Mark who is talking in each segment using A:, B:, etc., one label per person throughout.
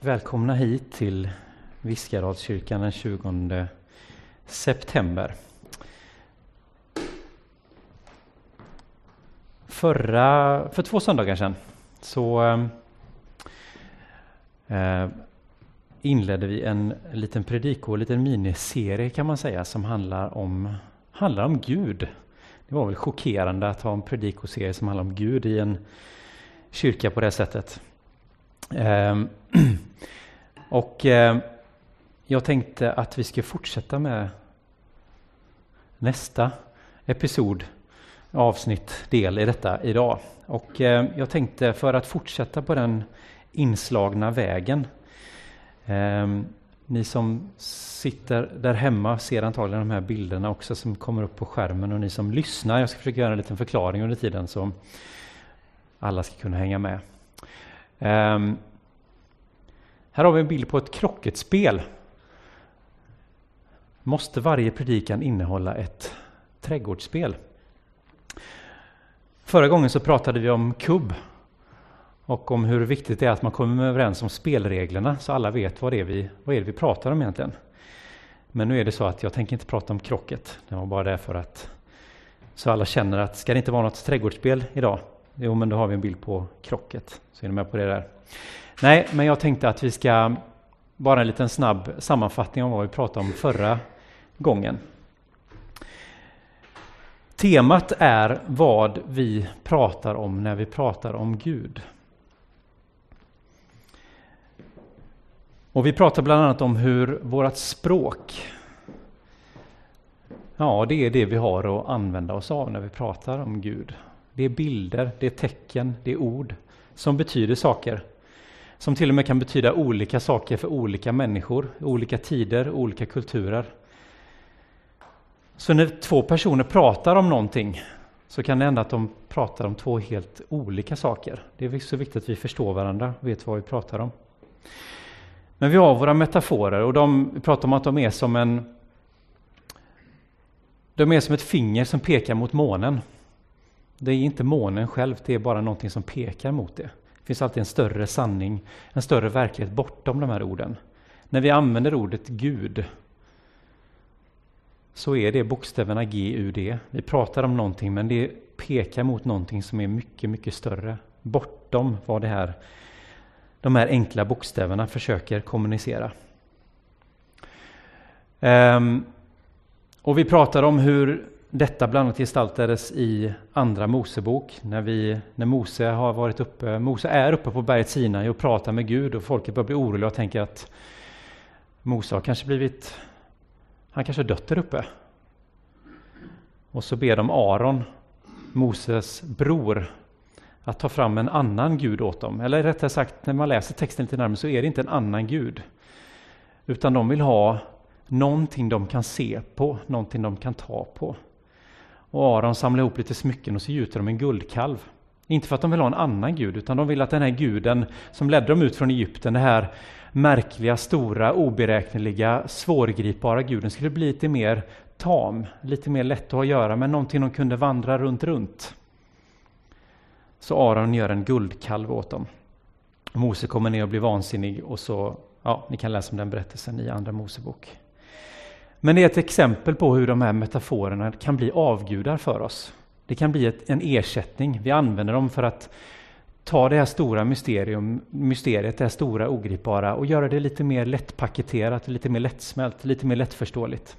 A: Välkomna hit till Viskadalskyrkan den 20 september. Förra, för två söndagar sedan så eh, inledde vi en liten prediko, en liten miniserie kan man säga, som handlar om, handlar om Gud. Det var väl chockerande att ha en predikoserie som handlar om Gud i en kyrka på det sättet. Ehm, och eh, jag tänkte att vi ska fortsätta med nästa episod, avsnitt, del i detta idag. Och eh, jag tänkte för att fortsätta på den inslagna vägen. Ehm, ni som sitter där hemma ser antagligen de här bilderna också som kommer upp på skärmen och ni som lyssnar, jag ska försöka göra en liten förklaring under tiden så alla ska kunna hänga med. Um, här har vi en bild på ett krocketspel. Måste varje predikan innehålla ett trädgårdsspel? Förra gången så pratade vi om kubb och om hur viktigt det är att man kommer överens om spelreglerna så alla vet vad det är vi, vad är det vi pratar om egentligen. Men nu är det så att jag tänker inte prata om krocket. Det var bara därför att så alla känner att ska det inte vara något trädgårdsspel idag? Jo, men då har vi en bild på krocket. Så är ni med på det där? Nej, men jag tänkte att vi ska bara en liten snabb sammanfattning om vad vi pratade om förra gången. Temat är vad vi pratar om när vi pratar om Gud. Och vi pratar bland annat om hur vårt språk, ja det är det vi har att använda oss av när vi pratar om Gud. Det är bilder, det är tecken, det är ord som betyder saker som till och med kan betyda olika saker för olika människor, olika tider, olika kulturer. Så när två personer pratar om någonting så kan det hända att de pratar om två helt olika saker. Det är så viktigt att vi förstår varandra och vet vad vi pratar om. Men vi har våra metaforer och de vi pratar om att de är som en de är som ett finger som pekar mot månen. Det är inte månen själv, det är bara någonting som pekar mot det. Det finns alltid en större sanning, en större verklighet bortom de här orden. När vi använder ordet Gud så är det bokstäverna G, U, D. Vi pratar om någonting men det pekar mot någonting som är mycket, mycket större. Bortom vad det här, de här enkla bokstäverna försöker kommunicera. Um, och vi pratar om hur detta bland annat gestaltades i Andra Mosebok, när, vi, när Mose har varit uppe, Mose är uppe på berget Sinai och pratar med Gud och folket börjar bli oroliga och tänker att Mose har kanske blivit, han kanske har dött där uppe. Och så ber de Aron, Moses bror, att ta fram en annan gud åt dem. Eller rättare sagt, när man läser texten lite närmare så är det inte en annan gud. Utan de vill ha någonting de kan se på, någonting de kan ta på. Och Aron samlar ihop lite smycken och så gjuter de en guldkalv. Inte för att de vill ha en annan gud, utan de vill att den här guden som ledde dem ut från Egypten, den här märkliga, stora, oberäkneliga, svårgripbara guden skulle bli lite mer tam, lite mer lätt att ha att göra med, någonting de kunde vandra runt, runt. Så Aron gör en guldkalv åt dem. Mose kommer ner och blir vansinnig och så, ja, ni kan läsa om den berättelsen i Andra Mosebok. Men det är ett exempel på hur de här metaforerna kan bli avgudar för oss. Det kan bli ett, en ersättning. Vi använder dem för att ta det här stora mysterium, mysteriet, det här stora ogripbara och göra det lite mer lättpaketerat, lite mer lättsmält, lite mer lättförståeligt.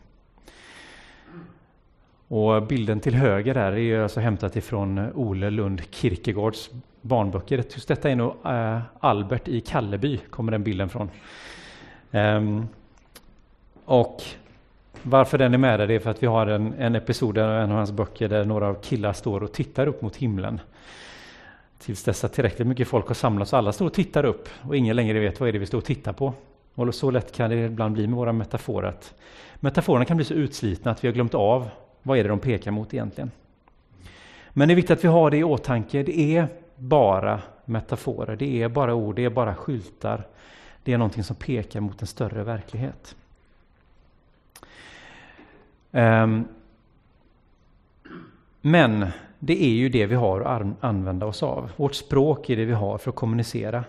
A: Och bilden till höger där är alltså hämtat ifrån Ole Lund Kierkegaards barnböcker. Just detta är nog äh, Albert i Kalleby, kommer den bilden från. Ehm, och varför den är med där det är för att vi har en, en episod i en av hans böcker där några killar står och tittar upp mot himlen. Tills dess att tillräckligt mycket folk har samlats och alla står och tittar upp och ingen längre vet vad är det vi står och tittar på. Och så lätt kan det ibland bli med våra metaforer. Att metaforerna kan bli så utslitna att vi har glömt av vad är det de pekar mot egentligen. Men det är viktigt att vi har det i åtanke. Det är bara metaforer, det är bara ord, det är bara skyltar. Det är någonting som pekar mot en större verklighet. Ehm, men det är ju det vi har att använda oss av. Vårt språk är det vi har för att kommunicera.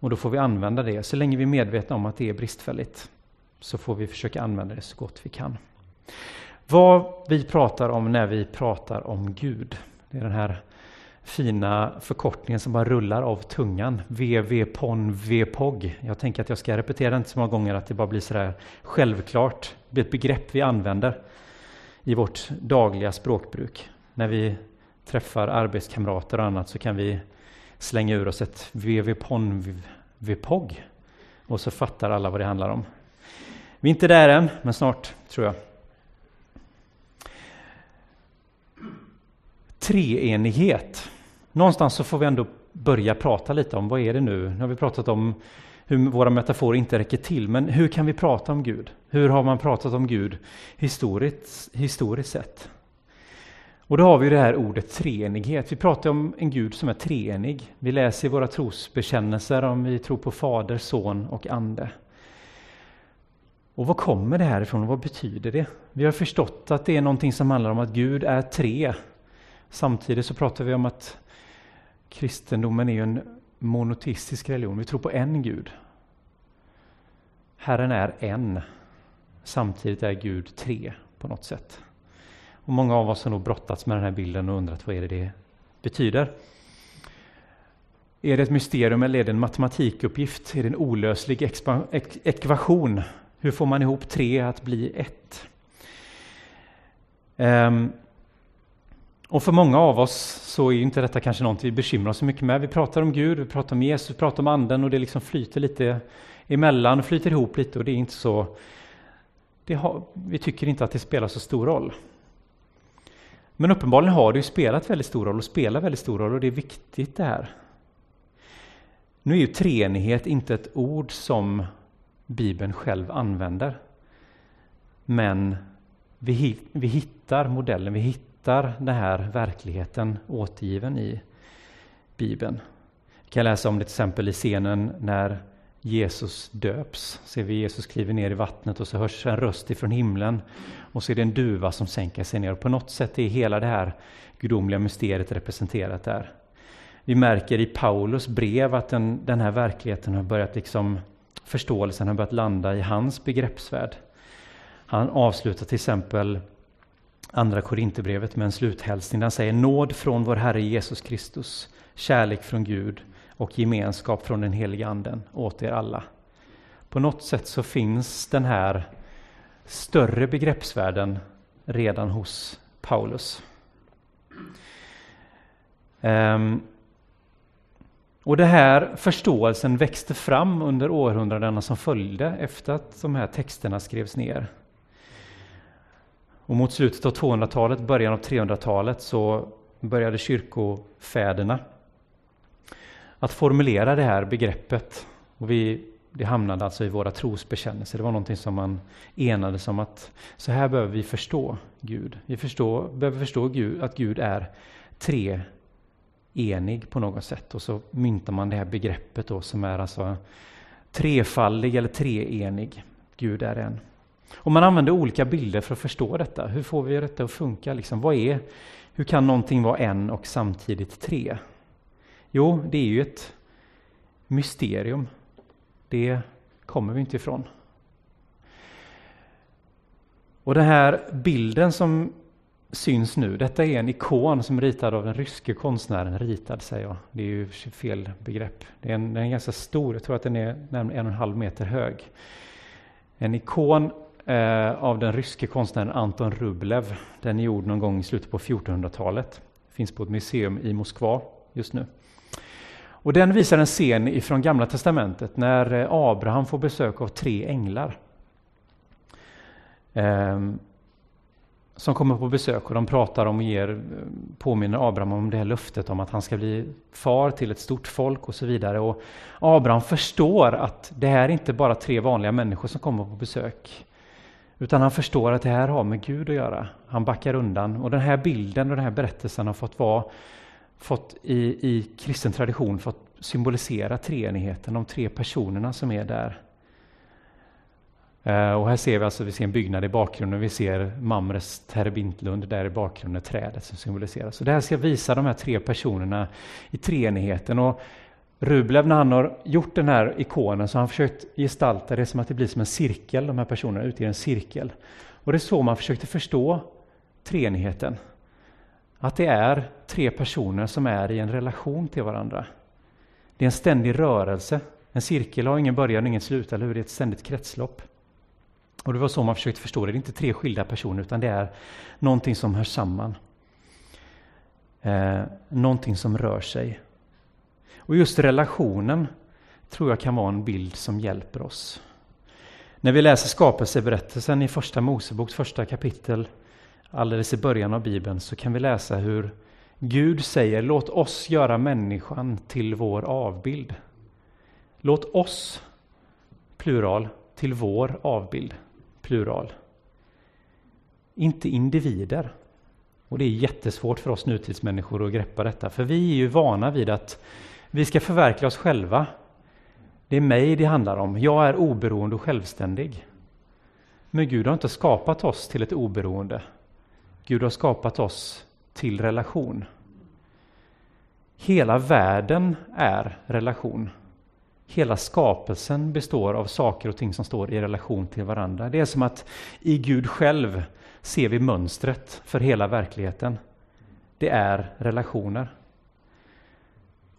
A: Och då får vi använda det. Så länge vi är medvetna om att det är bristfälligt så får vi försöka använda det så gott vi kan. Vad vi pratar om när vi pratar om Gud, det är den här fina förkortningen som bara rullar av tungan. VVPON VPOG. Jag tänker att jag ska repetera den inte så många gånger att det bara blir sådär självklart. Det är ett begrepp vi använder i vårt dagliga språkbruk. När vi träffar arbetskamrater och annat så kan vi slänga ur oss ett VVPON VPOG och så fattar alla vad det handlar om. Vi är inte där än, men snart tror jag. Treenighet. Någonstans så får vi ändå börja prata lite om vad är det nu? Nu har vi pratat om hur våra metaforer inte räcker till, men hur kan vi prata om Gud? Hur har man pratat om Gud historiskt, historiskt sett? Och då har vi det här ordet treenighet. Vi pratar om en Gud som är treenig. Vi läser i våra trosbekännelser om vi tror på Fader, Son och Ande. Och var kommer det här ifrån? Vad betyder det? Vi har förstått att det är någonting som handlar om att Gud är tre. Samtidigt så pratar vi om att kristendomen är ju en monoteistisk religion. Vi tror på en Gud. Herren är en. Samtidigt är Gud tre på något sätt. Och många av oss har nog brottats med den här bilden och undrat vad är det det betyder. Är det ett mysterium eller är det en matematikuppgift? Är det en olöslig ekvation? Hur får man ihop tre att bli ett? Um, och för många av oss så är inte detta kanske något vi bekymrar oss så mycket med. Vi pratar om Gud, vi pratar om Jesus, vi pratar om Anden och det liksom flyter lite emellan, flyter ihop lite och det är inte så... Har, vi tycker inte att det spelar så stor roll. Men uppenbarligen har det ju spelat väldigt stor roll och spelar väldigt stor roll och det är viktigt det här. Nu är ju treenighet inte ett ord som Bibeln själv använder. Men vi, vi hittar modellen, vi hittar den här verkligheten återgiven i Bibeln. Vi kan läsa om det till exempel i scenen när Jesus döps. Ser vi Jesus kliver ner i vattnet och så hörs en röst ifrån himlen och så är det en duva som sänker sig ner. Och på något sätt är hela det här gudomliga mysteriet representerat där. Vi märker i Paulus brev att den, den här verkligheten har börjat liksom förståelsen har börjat landa i hans begreppsvärld. Han avslutar till exempel Andra Korinthierbrevet med en sluthälsning. Den säger nåd från vår Herre Jesus Kristus, kärlek från Gud och gemenskap från den heliga Anden åt er alla. På något sätt så finns den här större begreppsvärlden redan hos Paulus. Um, och den här förståelsen växte fram under århundradena som följde efter att de här texterna skrevs ner. Och mot slutet av 200-talet, början av 300-talet så började kyrkofäderna att formulera det här begreppet. Och vi, det hamnade alltså i våra trosbekännelser. Det var någonting som man enades om att så här behöver vi förstå Gud. Vi förstår, behöver förstå Gud, att Gud är tre enig på något sätt. Och så myntar man det här begreppet då som är alltså trefaldig eller treenig. Gud är en. Och man använder olika bilder för att förstå detta. Hur får vi detta att funka? Liksom, vad är, hur kan någonting vara en och samtidigt tre? Jo, det är ju ett mysterium. Det kommer vi inte ifrån. Och den här bilden som syns nu. Detta är en ikon som är ritad av den ryske konstnären. Ritad säger jag, det är ju fel begrepp. Det är en, den är ganska stor, jag tror att den är närmare en och en halv meter hög. En ikon eh, av den ryske konstnären Anton Rublev. Den är gjord någon gång i slutet på 1400-talet. Finns på ett museum i Moskva just nu. Och den visar en scen ifrån Gamla Testamentet när eh, Abraham får besök av tre änglar. Eh, som kommer på besök och de pratar om och ger, eh, påminner Abraham om det här löftet om att han ska bli far till ett stort folk och så vidare. Och Abraham förstår att det här är inte bara tre vanliga människor som kommer på besök. Utan han förstår att det här har med Gud att göra. Han backar undan. Och den här bilden och den här berättelsen har fått vara fått i, i kristen tradition fått symbolisera treenigheten, de tre personerna som är där. Eh, och här ser vi alltså vi ser en byggnad i bakgrunden, vi ser Mamres Terebintlund där i bakgrunden, trädet som symboliseras. Så det här ska visa de här tre personerna i treenigheten. Och Rublev, när han har gjort den här ikonen, så har han försökt gestalta det som att det blir som en cirkel, de här personerna utgör en cirkel. Och det är så man försökte förstå treenigheten. Att det är tre personer som är i en relation till varandra. Det är en ständig rörelse. En cirkel har ingen början och ingen slut, eller hur? Det är ett ständigt kretslopp. Och det var så man försökte förstå det. Det är inte tre skilda personer, utan det är någonting som hör samman. Eh, någonting som rör sig. Och just relationen tror jag kan vara en bild som hjälper oss. När vi läser skapelseberättelsen i Första Moseboks första kapitel, alldeles i början av Bibeln, så kan vi läsa hur Gud säger låt oss göra människan till vår avbild. Låt oss, plural, till vår avbild, plural. Inte individer. Och det är jättesvårt för oss nutidsmänniskor att greppa detta, för vi är ju vana vid att vi ska förverkliga oss själva. Det är mig det handlar om. Jag är oberoende och självständig. Men Gud har inte skapat oss till ett oberoende. Gud har skapat oss till relation. Hela världen är relation. Hela skapelsen består av saker och ting som står i relation till varandra. Det är som att i Gud själv ser vi mönstret för hela verkligheten. Det är relationer.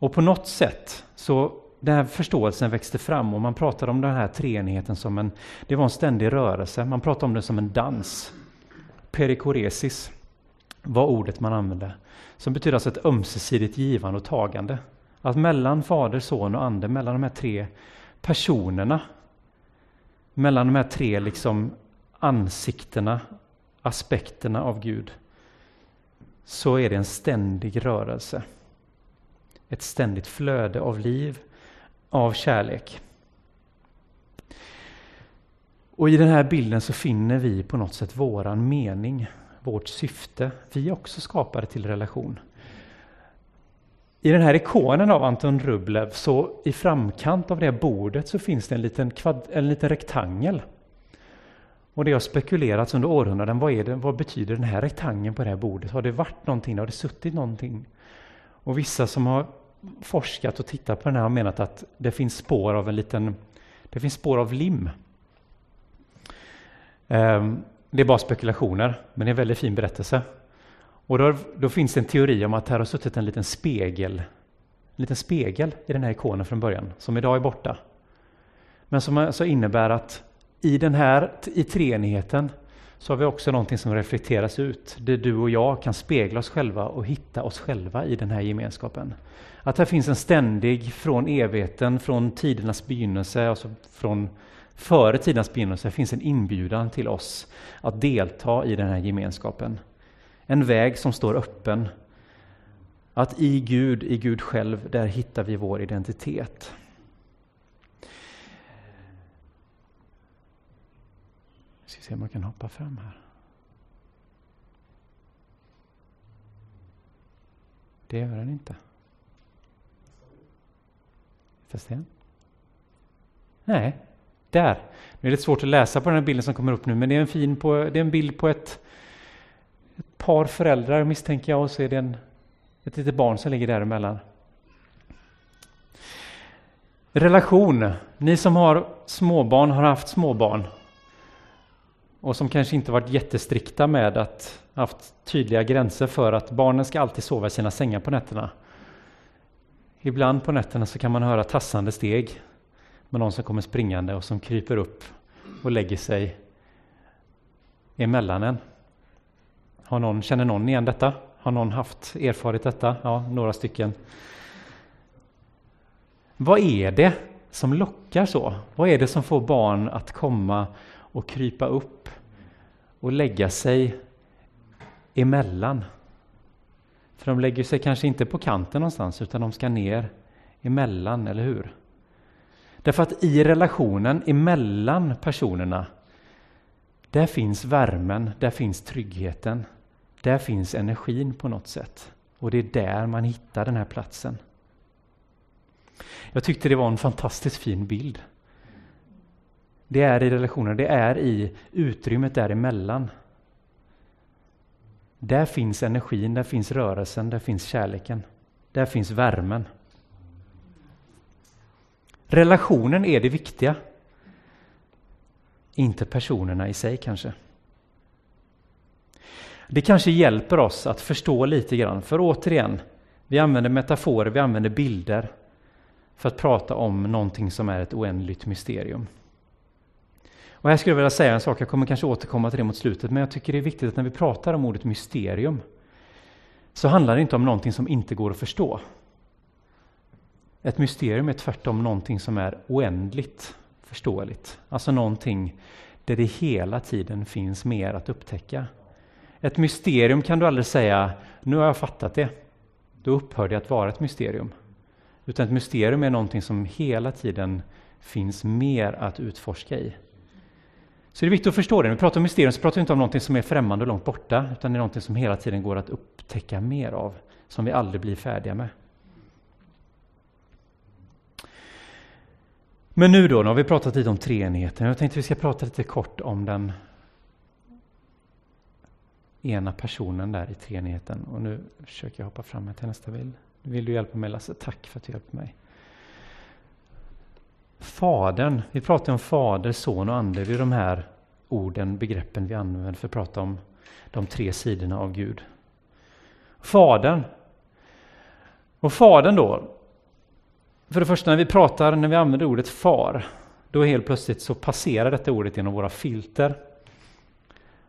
A: Och på något sätt så den här förståelsen växte fram och man pratade om den här treenigheten som en, det var en ständig rörelse. Man pratade om det som en dans. Perikoresis var ordet man använde. Som betyder alltså ett ömsesidigt givande och tagande. Att mellan Fader, Son och Ande, mellan de här tre personerna, mellan de här tre liksom ansiktena, aspekterna av Gud, så är det en ständig rörelse. Ett ständigt flöde av liv, av kärlek. Och i den här bilden så finner vi på något sätt våran mening, vårt syfte. Vi är också skapade till relation. I den här ikonen av Anton Rublev, så i framkant av det bordet så finns det en liten, kvad, en liten rektangel. Och det har spekulerats under århundraden, vad, är det, vad betyder den här rektangeln på det här bordet? Har det varit någonting? Har det suttit någonting? Och vissa som har forskat och tittat på den här har menat att det finns spår av en liten, det finns spår av lim. Ehm, det är bara spekulationer, men det är en väldigt fin berättelse. Och då, då, finns det en teori om att här har suttit en liten spegel, en liten spegel i den här ikonen från början, som idag är borta. Men som alltså innebär att i den här, i treenigheten, så har vi också någonting som reflekteras ut, där du och jag kan spegla oss själva och hitta oss själva i den här gemenskapen. Att här finns en ständig, från evigheten, från tidernas begynnelse, alltså från före tidernas begynnelse, finns en inbjudan till oss att delta i den här gemenskapen. En väg som står öppen. Att i Gud, i Gud själv, där hittar vi vår identitet. Jag ska se om man kan hoppa fram här. Det gör den inte. Fast det? Nej, där. Nu är det lite svårt att läsa på den här bilden som kommer upp nu, men det är en, fin på, det är en bild på ett, ett par föräldrar misstänker jag, och så är det en, ett litet barn som ligger däremellan. Relation. Ni som har småbarn har haft småbarn och som kanske inte varit jättestrikta med att haft tydliga gränser för att barnen ska alltid sova i sina sängar på nätterna. Ibland på nätterna så kan man höra tassande steg med någon som kommer springande och som kryper upp och lägger sig emellan en. Har någon, känner någon igen detta? Har någon haft erfarit detta? Ja, några stycken. Vad är det som lockar så? Vad är det som får barn att komma och krypa upp och lägga sig emellan? För de lägger sig kanske inte på kanten någonstans utan de ska ner emellan, eller hur? Därför att i relationen emellan personerna, där finns värmen, där finns tryggheten, där finns energin på något sätt. Och det är där man hittar den här platsen. Jag tyckte det var en fantastiskt fin bild. Det är i relationen, det är i utrymmet däremellan. Där finns energin, där finns rörelsen, där finns kärleken. Där finns värmen. Relationen är det viktiga. Inte personerna i sig kanske. Det kanske hjälper oss att förstå lite grann, för återigen, vi använder metaforer, vi använder bilder för att prata om någonting som är ett oändligt mysterium. Och här skulle jag vilja säga en sak, jag kommer kanske återkomma till det mot slutet, men jag tycker det är viktigt att när vi pratar om ordet mysterium så handlar det inte om någonting som inte går att förstå. Ett mysterium är tvärtom någonting som är oändligt förståeligt, alltså någonting där det hela tiden finns mer att upptäcka. Ett mysterium kan du aldrig säga, nu har jag fattat det. Då upphör det att vara ett mysterium. Utan ett mysterium är någonting som hela tiden finns mer att utforska i. Så det är viktigt att förstå det. När vi pratar om mysterium så pratar vi inte om någonting som är främmande och långt borta, utan det är någonting som hela tiden går att upptäcka mer av, som vi aldrig blir färdiga med. Men nu då, nu har vi pratat lite om treenigheten. Jag tänkte att vi ska prata lite kort om den ena personen där i treenigheten. Och nu försöker jag hoppa fram till nästa bild. Vill du hjälpa mig Lasse? Tack för att du hjälper mig. Fadern, vi pratar om Fader, Son och Ande. Det är de här orden, begreppen vi använder för att prata om de tre sidorna av Gud. Fadern. Och Fadern då, för det första när vi pratar, när vi använder ordet far, då helt plötsligt så passerar detta ordet genom våra filter.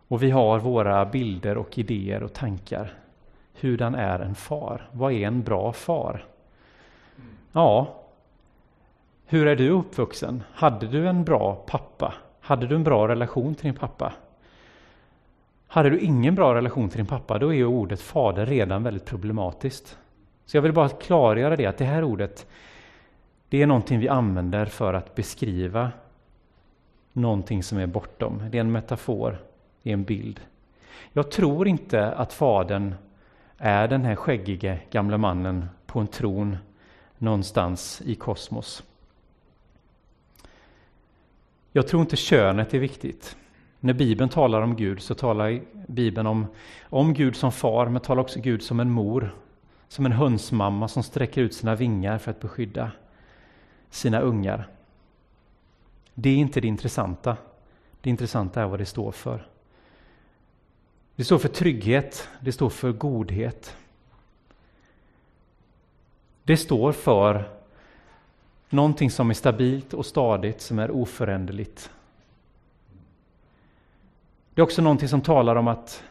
A: Och vi har våra bilder och idéer och tankar. Hurdan är en far? Vad är en bra far? Ja, hur är du uppvuxen? Hade du en bra pappa? Hade du en bra relation till din pappa? Hade du ingen bra relation till din pappa, då är ordet fader redan väldigt problematiskt. Så jag vill bara klargöra det, att det här ordet, det är någonting vi använder för att beskriva någonting som är bortom. Det är en metafor, det är en bild. Jag tror inte att fadern är den här skäggige gamla mannen på en tron någonstans i kosmos. Jag tror inte könet är viktigt. När Bibeln talar om Gud så talar Bibeln om, om Gud som far, men talar också Gud som en mor, som en hönsmamma som sträcker ut sina vingar för att beskydda sina ungar. Det är inte det intressanta. Det intressanta är vad det står för. Det står för trygghet, det står för godhet. Det står för någonting som är stabilt och stadigt, som är oföränderligt. Det är också någonting som talar om att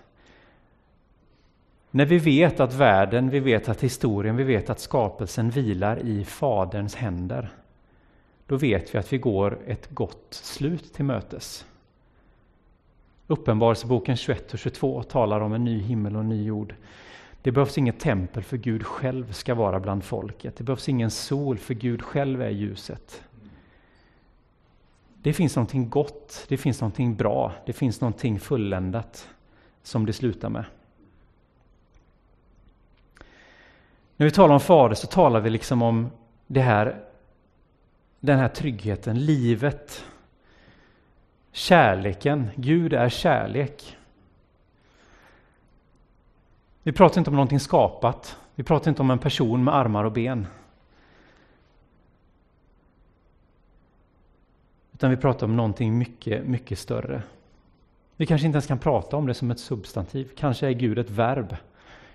A: när vi vet att världen, vi vet att historien, vi vet att skapelsen vilar i Faderns händer, då vet vi att vi går ett gott slut till mötes. Uppenbarelseboken 21 och 22 talar om en ny himmel och en ny jord. Det behövs inget tempel för Gud själv ska vara bland folket. Det behövs ingen sol för Gud själv är ljuset. Det finns någonting gott, det finns någonting bra, det finns någonting fulländat som det slutar med. När vi talar om Fader så talar vi liksom om det här, den här tryggheten, livet, kärleken. Gud är kärlek. Vi pratar inte om någonting skapat. Vi pratar inte om en person med armar och ben. Utan vi pratar om någonting mycket, mycket större. Vi kanske inte ens kan prata om det som ett substantiv. Kanske är Gud ett verb.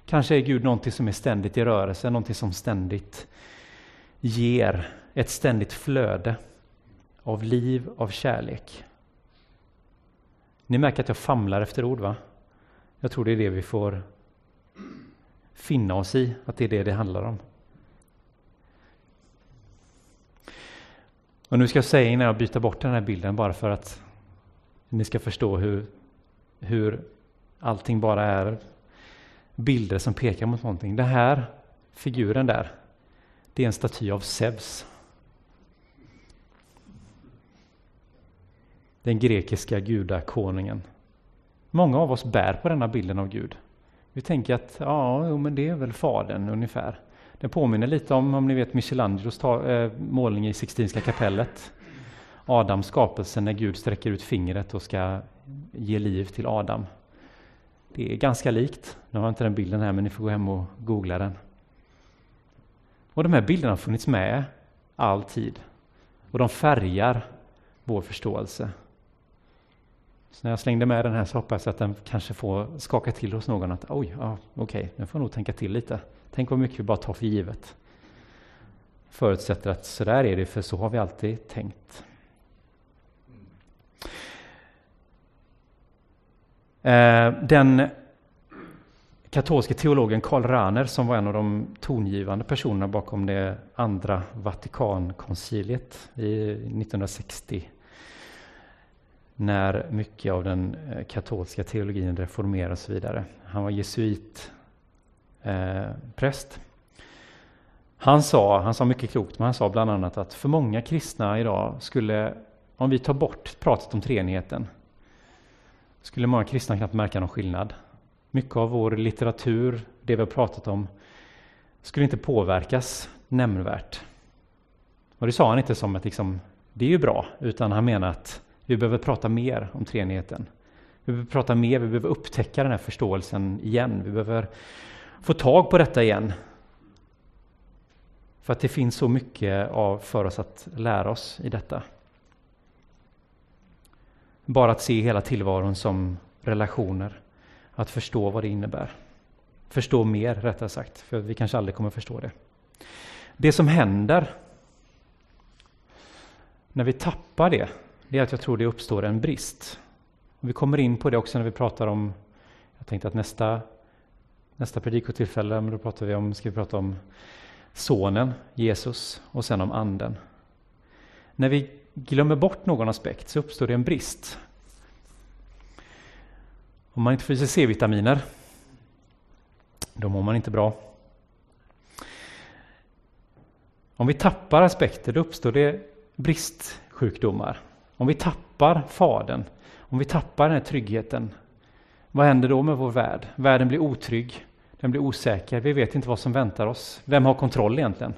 A: Kanske är Gud någonting som är ständigt i rörelse, någonting som ständigt ger ett ständigt flöde av liv, av kärlek. Ni märker att jag famlar efter ord, va? Jag tror det är det vi får finna oss i, att det är det det handlar om. Och nu ska jag säga innan jag byter bort den här bilden bara för att ni ska förstå hur, hur allting bara är bilder som pekar mot någonting. Den här figuren där, det är en staty av Zeus. Den grekiska gudakonungen. Många av oss bär på denna bilden av Gud. Vi tänker att ja, men det är väl Fadern ungefär. Det påminner lite om, om ni vet Michelangelos äh, målning i Sixtinska kapellet. Adams skapelse när Gud sträcker ut fingret och ska ge liv till Adam. Det är ganska likt. Nu har jag inte den bilden här, men ni får gå hem och googla den. Och de här bilderna har funnits med alltid. och de färgar vår förståelse. Så när jag slängde med den här så hoppas jag att den kanske får skaka till hos någon att oj, ja, okej, okay, nu får jag nog tänka till lite. Tänk vad mycket vi bara tar för givet. Förutsätter att så där är det, för så har vi alltid tänkt. Eh, den katolske teologen Karl Rahner som var en av de tongivande personerna bakom det andra Vatikankonciliet i 1960 när mycket av den eh, katolska teologin reformerades och så vidare. Han var jesuitpräst. Eh, han sa, han sa mycket klokt, men han sa bland annat att för många kristna idag skulle, om vi tar bort pratet om treenigheten, skulle många kristna knappt märka någon skillnad. Mycket av vår litteratur, det vi har pratat om, skulle inte påverkas nämnvärt. Och det sa han inte som att liksom, det är ju bra, utan han menar att vi behöver prata mer om treenigheten. Vi behöver prata mer, vi behöver upptäcka den här förståelsen igen. Vi behöver få tag på detta igen. För att det finns så mycket av, för oss att lära oss i detta. Bara att se hela tillvaron som relationer, att förstå vad det innebär. Förstå mer, rättare sagt, för vi kanske aldrig kommer förstå det. Det som händer när vi tappar det, det är att jag tror det uppstår en brist. Och vi kommer in på det också när vi pratar om, jag tänkte att nästa, nästa predikotillfälle, då pratar vi om, ska vi prata om Sonen, Jesus, och sen om Anden. När vi glömmer bort någon aspekt så uppstår det en brist. Om man inte får i sig C-vitaminer, då mår man inte bra. Om vi tappar aspekter, då uppstår det bristsjukdomar. Om vi tappar Fadern, om vi tappar den här tryggheten, vad händer då med vår värld? Världen blir otrygg, den blir osäker, vi vet inte vad som väntar oss. Vem har kontroll egentligen?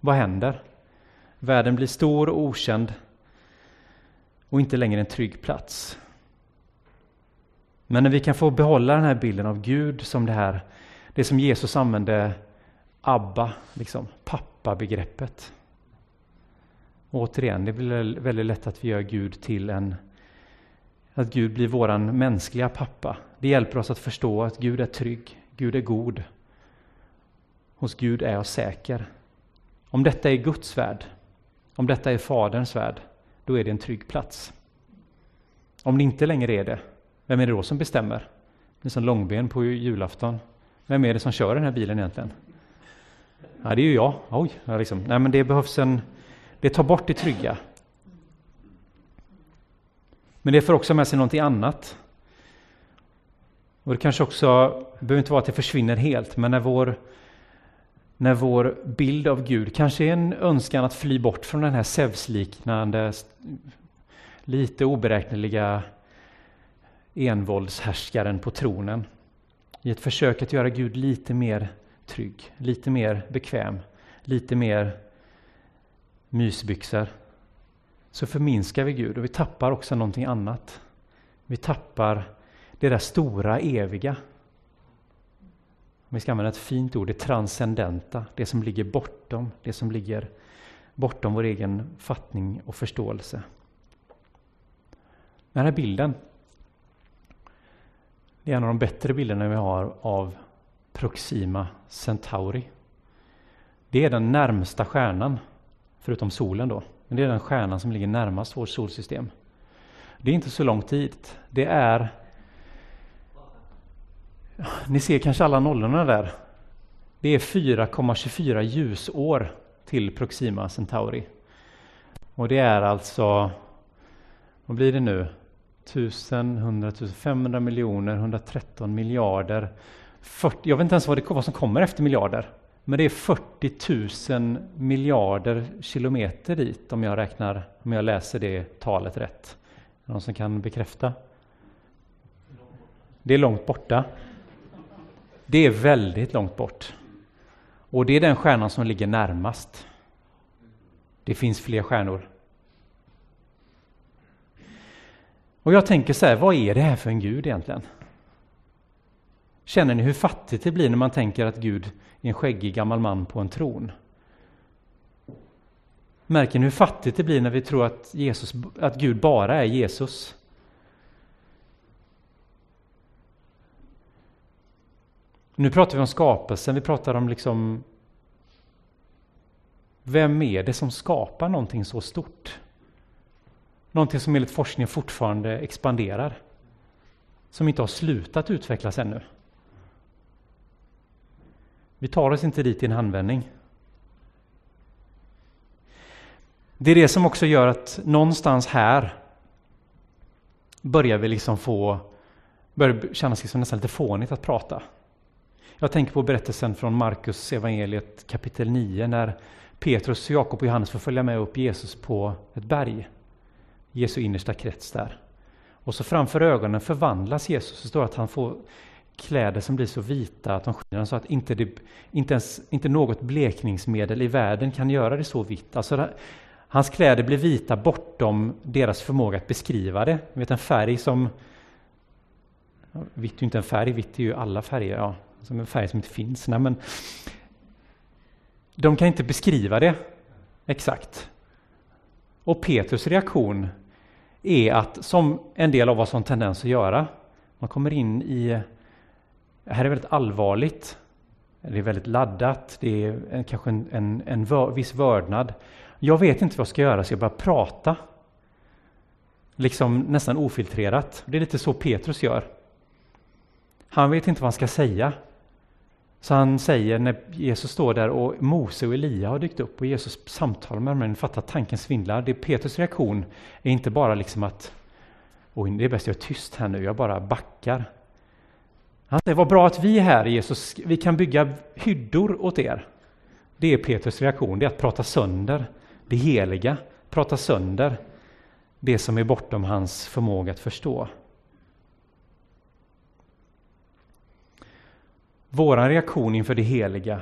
A: Vad händer? Världen blir stor och okänd och inte längre en trygg plats. Men när vi kan få behålla den här bilden av Gud som det här, det som Jesus använde Abba, liksom pappa-begreppet. Återigen, det blir väldigt lätt att vi gör Gud till en att Gud blir våran mänskliga pappa. Det hjälper oss att förstå att Gud är trygg, Gud är god. Hos Gud är jag säker. Om detta är Guds värld, om detta är Faderns värld, då är det en trygg plats. Om det inte längre är det, vem är det då som bestämmer? Det är som långben på julafton. Vem är det som kör den här bilen egentligen? Ja, det är ju jag. Oj, ja, liksom. Nej, men det behövs en... Det tar bort det trygga. Men det för också med sig någonting annat. Och det kanske också, det behöver inte vara att det försvinner helt, men när vår, när vår bild av Gud kanske är en önskan att fly bort från den här Zeus-liknande, lite oberäkneliga envåldshärskaren på tronen. I ett försök att göra Gud lite mer trygg, lite mer bekväm, lite mer mysbyxor. Så förminskar vi Gud och vi tappar också någonting annat. Vi tappar det där stora, eviga. Om vi ska använda ett fint ord, det transcendenta, det som ligger bortom, det som ligger bortom vår egen fattning och förståelse. Den här bilden det är en av de bättre bilderna vi har av Proxima Centauri. Det är den närmsta stjärnan, förutom solen då. Men det är den stjärnan som ligger närmast vårt solsystem. Det är inte så långt dit. Det är... Ni ser kanske alla nollorna där. Det är 4,24 ljusår till Proxima Centauri. Och det är alltså, vad blir det nu? 1000, 100 000, 500 miljoner, 113 miljarder. 40, jag vet inte ens vad, det, vad som kommer efter miljarder. Men det är 40 000 miljarder kilometer dit om jag räknar, om jag läser det talet rätt. Någon som kan bekräfta? Det är långt borta. Det är väldigt långt bort. Och det är den stjärnan som ligger närmast. Det finns fler stjärnor. Och jag tänker så här, vad är det här för en Gud egentligen? Känner ni hur fattigt det blir när man tänker att Gud är en skäggig gammal man på en tron? Märker ni hur fattigt det blir när vi tror att, Jesus, att Gud bara är Jesus? Nu pratar vi om skapelsen, vi pratar om liksom vem är det som skapar någonting så stort? Någonting som enligt forskningen fortfarande expanderar. Som inte har slutat utvecklas ännu. Vi tar oss inte dit i en handvändning. Det är det som också gör att någonstans här börjar vi liksom få, börjar kännas liksom nästan lite fånigt att prata. Jag tänker på berättelsen från Markus evangeliet kapitel 9 när Petrus, Jakob och Johannes får följa med upp Jesus på ett berg. Jesu innersta krets där. Och så framför ögonen förvandlas Jesus. Det står att han får kläder som blir så vita att de skiner så att inte, det, inte, ens, inte något blekningsmedel i världen kan göra det så vitt. Alltså, hans kläder blir vita bortom deras förmåga att beskriva det. Vet en färg som... Vitt är ju inte en färg, vitt är ju alla färger. Ja, som en färg som inte finns. Nej, men de kan inte beskriva det exakt. Och Petrus reaktion är att, som en del av oss har en tendens att göra, man kommer in i... Det här är väldigt allvarligt. Det är väldigt laddat. Det är en, kanske en, en, en vör, viss vördnad. Jag vet inte vad jag ska göra, så jag börjar prata. Liksom nästan ofiltrerat. Det är lite så Petrus gör. Han vet inte vad han ska säga. Så han säger när Jesus står där och Mose och Elia har dykt upp och Jesus samtalar med dem, fattar tanken svindlar. Det Petrus reaktion är inte bara liksom att Oj, det är bäst jag är tyst här nu, jag bara backar. Han säger, vad bra att vi är här Jesus, vi kan bygga hyddor åt er. Det är Petrus reaktion, det är att prata sönder det heliga, prata sönder det som är bortom hans förmåga att förstå. Vår reaktion inför det heliga,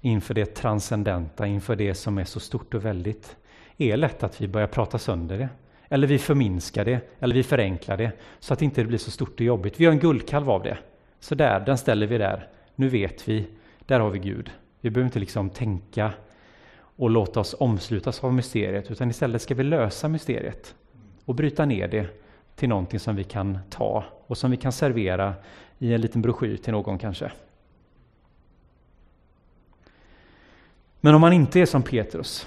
A: inför det transcendenta, inför det som är så stort och väldigt, är lätt att vi börjar prata sönder det. Eller vi förminskar det, eller vi förenklar det, så att det inte blir så stort och jobbigt. Vi gör en guldkalv av det. Så där, den ställer vi där. Nu vet vi, där har vi Gud. Vi behöver inte liksom tänka och låta oss omslutas av mysteriet, utan istället ska vi lösa mysteriet och bryta ner det till någonting som vi kan ta och som vi kan servera i en liten broschyr till någon kanske. Men om man inte är som Petrus,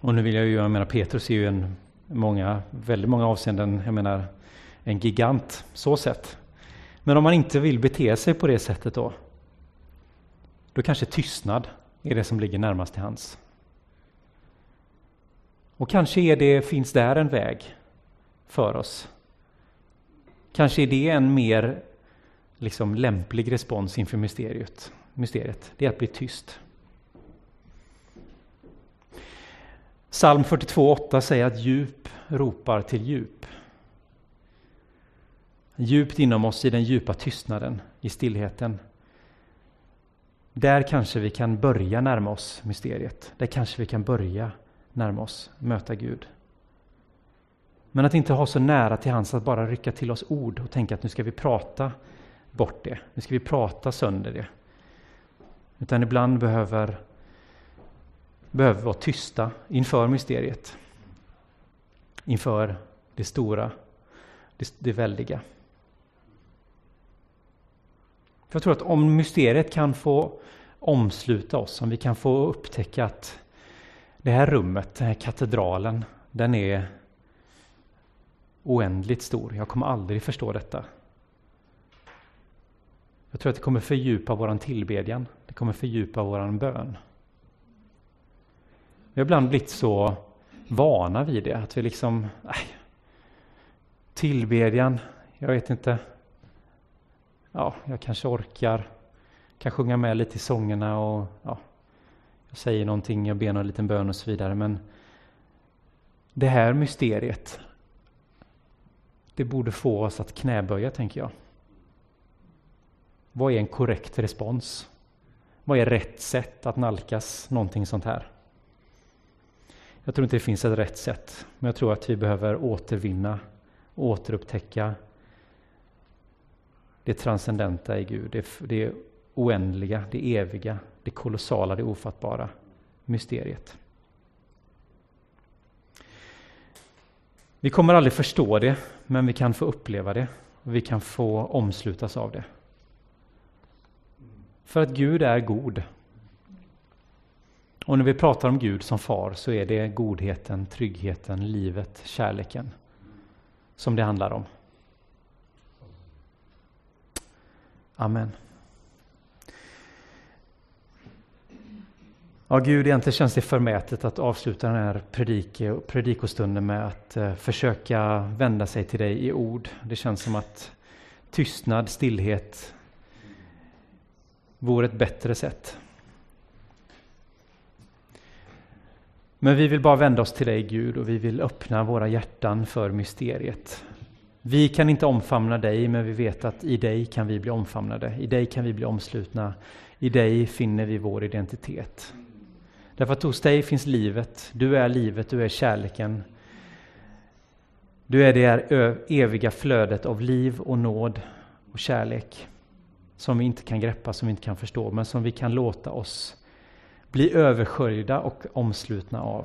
A: och nu vill jag ju, jag menar Petrus är ju en många, väldigt många avseenden, jag menar en gigant så sett. Men om man inte vill bete sig på det sättet då, då kanske tystnad är det som ligger närmast till hans. Och kanske är det, finns där en väg för oss. Kanske är det en mer liksom, lämplig respons inför mysteriet mysteriet, det är att bli tyst. Psalm 42.8 säger att djup ropar till djup. Djupt inom oss i den djupa tystnaden, i stillheten. Där kanske vi kan börja närma oss mysteriet. Där kanske vi kan börja närma oss, möta Gud. Men att inte ha så nära till hands att bara rycka till oss ord och tänka att nu ska vi prata bort det. Nu ska vi prata sönder det. Utan ibland behöver, behöver vara tysta inför mysteriet. Inför det stora, det, det väldiga. För jag tror att om mysteriet kan få omsluta oss, om vi kan få upptäcka att det här rummet, den här katedralen, den är oändligt stor. Jag kommer aldrig förstå detta. Jag tror att det kommer fördjupa våran tillbedjan. Det kommer fördjupa våran bön. Vi har ibland blivit så vana vid det, att vi liksom... Nej, tillbedjan, jag vet inte. Ja, jag kanske orkar. Kan sjunga med lite i sångerna och ja, jag säger någonting, jag ber någon liten bön och så vidare. Men det här mysteriet, det borde få oss att knäböja, tänker jag. Vad är en korrekt respons? Vad är rätt sätt att nalkas någonting sånt här? Jag tror inte det finns ett rätt sätt, men jag tror att vi behöver återvinna, återupptäcka det transcendenta i Gud, det, det oändliga, det eviga, det kolossala, det ofattbara mysteriet. Vi kommer aldrig förstå det, men vi kan få uppleva det. Och vi kan få omslutas av det. För att Gud är god. Och när vi pratar om Gud som far så är det godheten, tryggheten, livet, kärleken som det handlar om. Amen. Ja, Gud, egentligen känns det förmätet att avsluta den här predik- predikostunden med att eh, försöka vända sig till dig i ord. Det känns som att tystnad, stillhet vore ett bättre sätt. Men vi vill bara vända oss till dig Gud och vi vill öppna våra hjärtan för mysteriet. Vi kan inte omfamna dig, men vi vet att i dig kan vi bli omfamnade. I dig kan vi bli omslutna. I dig finner vi vår identitet. Därför att hos dig finns livet. Du är livet, du är kärleken. Du är det eviga flödet av liv och nåd och kärlek som vi inte kan greppa, som vi inte kan förstå, men som vi kan låta oss bli översköljda och omslutna av.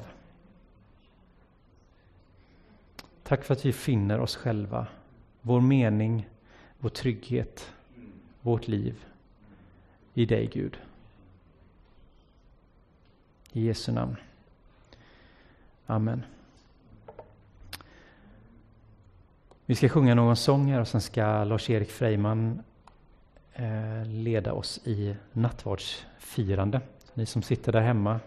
A: Tack för att vi finner oss själva, vår mening, vår trygghet, vårt liv i dig Gud. I Jesu namn. Amen. Vi ska sjunga någon sång här och sen ska Lars-Erik Freiman eh, leda oss i nattvardsfirande. Ni som sitter där hemma,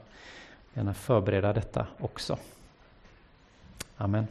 A: gärna förbereda detta också. Amen.